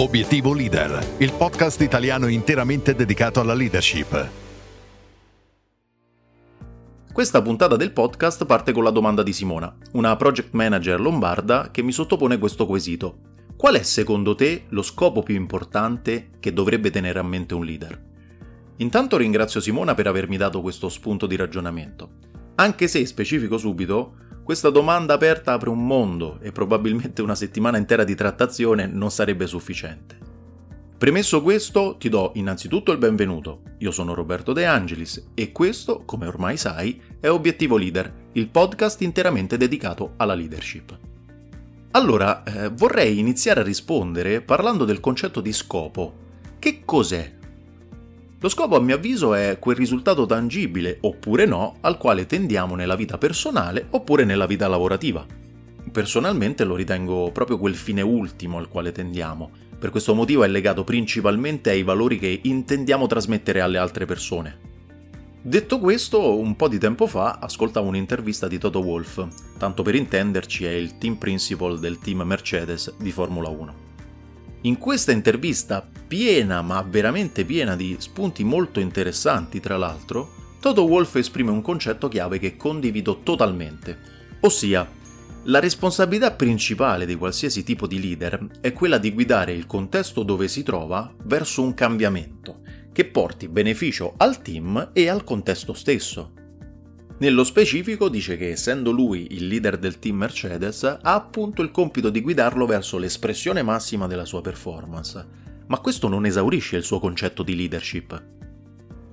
Obiettivo Leader, il podcast italiano interamente dedicato alla leadership. Questa puntata del podcast parte con la domanda di Simona, una project manager lombarda che mi sottopone questo quesito. Qual è secondo te lo scopo più importante che dovrebbe tenere a mente un leader? Intanto ringrazio Simona per avermi dato questo spunto di ragionamento. Anche se specifico subito, questa domanda aperta apre un mondo e probabilmente una settimana intera di trattazione non sarebbe sufficiente. Premesso questo, ti do innanzitutto il benvenuto. Io sono Roberto De Angelis e questo, come ormai sai, è Obiettivo Leader, il podcast interamente dedicato alla leadership. Allora, eh, vorrei iniziare a rispondere parlando del concetto di scopo. Che cos'è lo scopo a mio avviso è quel risultato tangibile, oppure no, al quale tendiamo nella vita personale oppure nella vita lavorativa. Personalmente lo ritengo proprio quel fine ultimo al quale tendiamo. Per questo motivo è legato principalmente ai valori che intendiamo trasmettere alle altre persone. Detto questo, un po' di tempo fa ascoltavo un'intervista di Toto Wolff, tanto per intenderci è il team principal del team Mercedes di Formula 1. In questa intervista, piena ma veramente piena di spunti molto interessanti tra l'altro, Toto Wolff esprime un concetto chiave che condivido totalmente, ossia la responsabilità principale di qualsiasi tipo di leader è quella di guidare il contesto dove si trova verso un cambiamento che porti beneficio al team e al contesto stesso. Nello specifico dice che essendo lui il leader del team Mercedes ha appunto il compito di guidarlo verso l'espressione massima della sua performance, ma questo non esaurisce il suo concetto di leadership.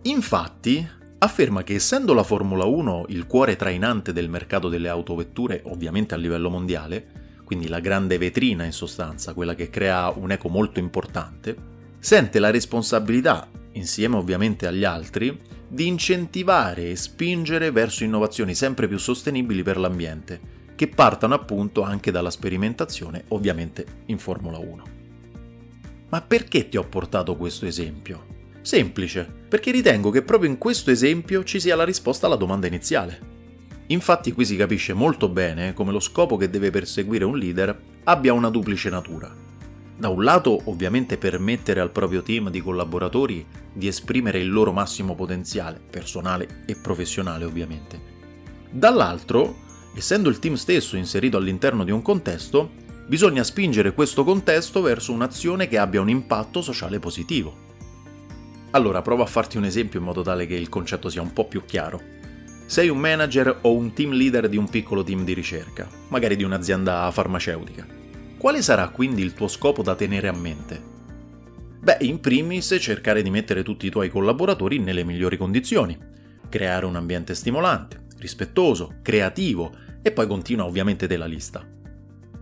Infatti, afferma che essendo la Formula 1 il cuore trainante del mercato delle autovetture, ovviamente a livello mondiale, quindi la grande vetrina in sostanza, quella che crea un eco molto importante, sente la responsabilità, insieme ovviamente agli altri, di incentivare e spingere verso innovazioni sempre più sostenibili per l'ambiente, che partano appunto anche dalla sperimentazione, ovviamente in Formula 1. Ma perché ti ho portato questo esempio? Semplice, perché ritengo che proprio in questo esempio ci sia la risposta alla domanda iniziale. Infatti qui si capisce molto bene come lo scopo che deve perseguire un leader abbia una duplice natura da un lato ovviamente permettere al proprio team di collaboratori di esprimere il loro massimo potenziale, personale e professionale ovviamente. Dall'altro, essendo il team stesso inserito all'interno di un contesto, bisogna spingere questo contesto verso un'azione che abbia un impatto sociale positivo. Allora prova a farti un esempio in modo tale che il concetto sia un po' più chiaro. Sei un manager o un team leader di un piccolo team di ricerca, magari di un'azienda farmaceutica quale sarà quindi il tuo scopo da tenere a mente? Beh, in primis cercare di mettere tutti i tuoi collaboratori nelle migliori condizioni, creare un ambiente stimolante, rispettoso, creativo e poi continua ovviamente della lista.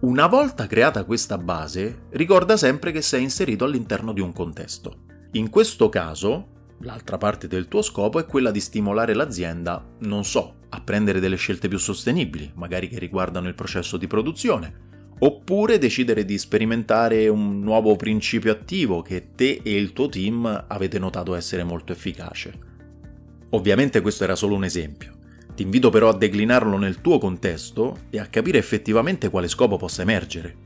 Una volta creata questa base, ricorda sempre che sei inserito all'interno di un contesto. In questo caso, l'altra parte del tuo scopo è quella di stimolare l'azienda, non so, a prendere delle scelte più sostenibili, magari che riguardano il processo di produzione, oppure decidere di sperimentare un nuovo principio attivo che te e il tuo team avete notato essere molto efficace. Ovviamente questo era solo un esempio. Ti invito però a declinarlo nel tuo contesto e a capire effettivamente quale scopo possa emergere.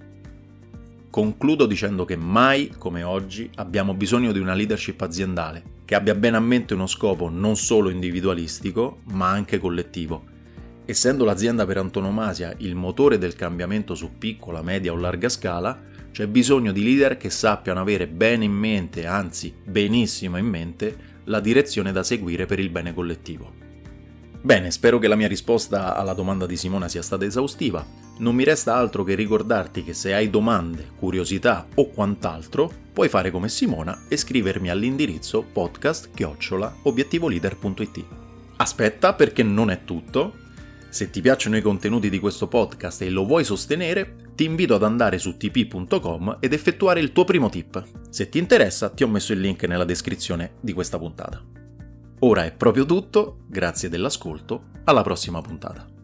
Concludo dicendo che mai, come oggi, abbiamo bisogno di una leadership aziendale che abbia bene a mente uno scopo non solo individualistico, ma anche collettivo Essendo l'azienda per antonomasia il motore del cambiamento su piccola, media o larga scala, c'è bisogno di leader che sappiano avere bene in mente, anzi benissimo in mente, la direzione da seguire per il bene collettivo. Bene, spero che la mia risposta alla domanda di Simona sia stata esaustiva. Non mi resta altro che ricordarti che se hai domande, curiosità o quant'altro, puoi fare come Simona e scrivermi all'indirizzo podcast-obiettivoleader.it. Aspetta perché non è tutto se ti piacciono i contenuti di questo podcast e lo vuoi sostenere, ti invito ad andare su tp.com ed effettuare il tuo primo tip. Se ti interessa, ti ho messo il link nella descrizione di questa puntata. Ora è proprio tutto, grazie dell'ascolto, alla prossima puntata.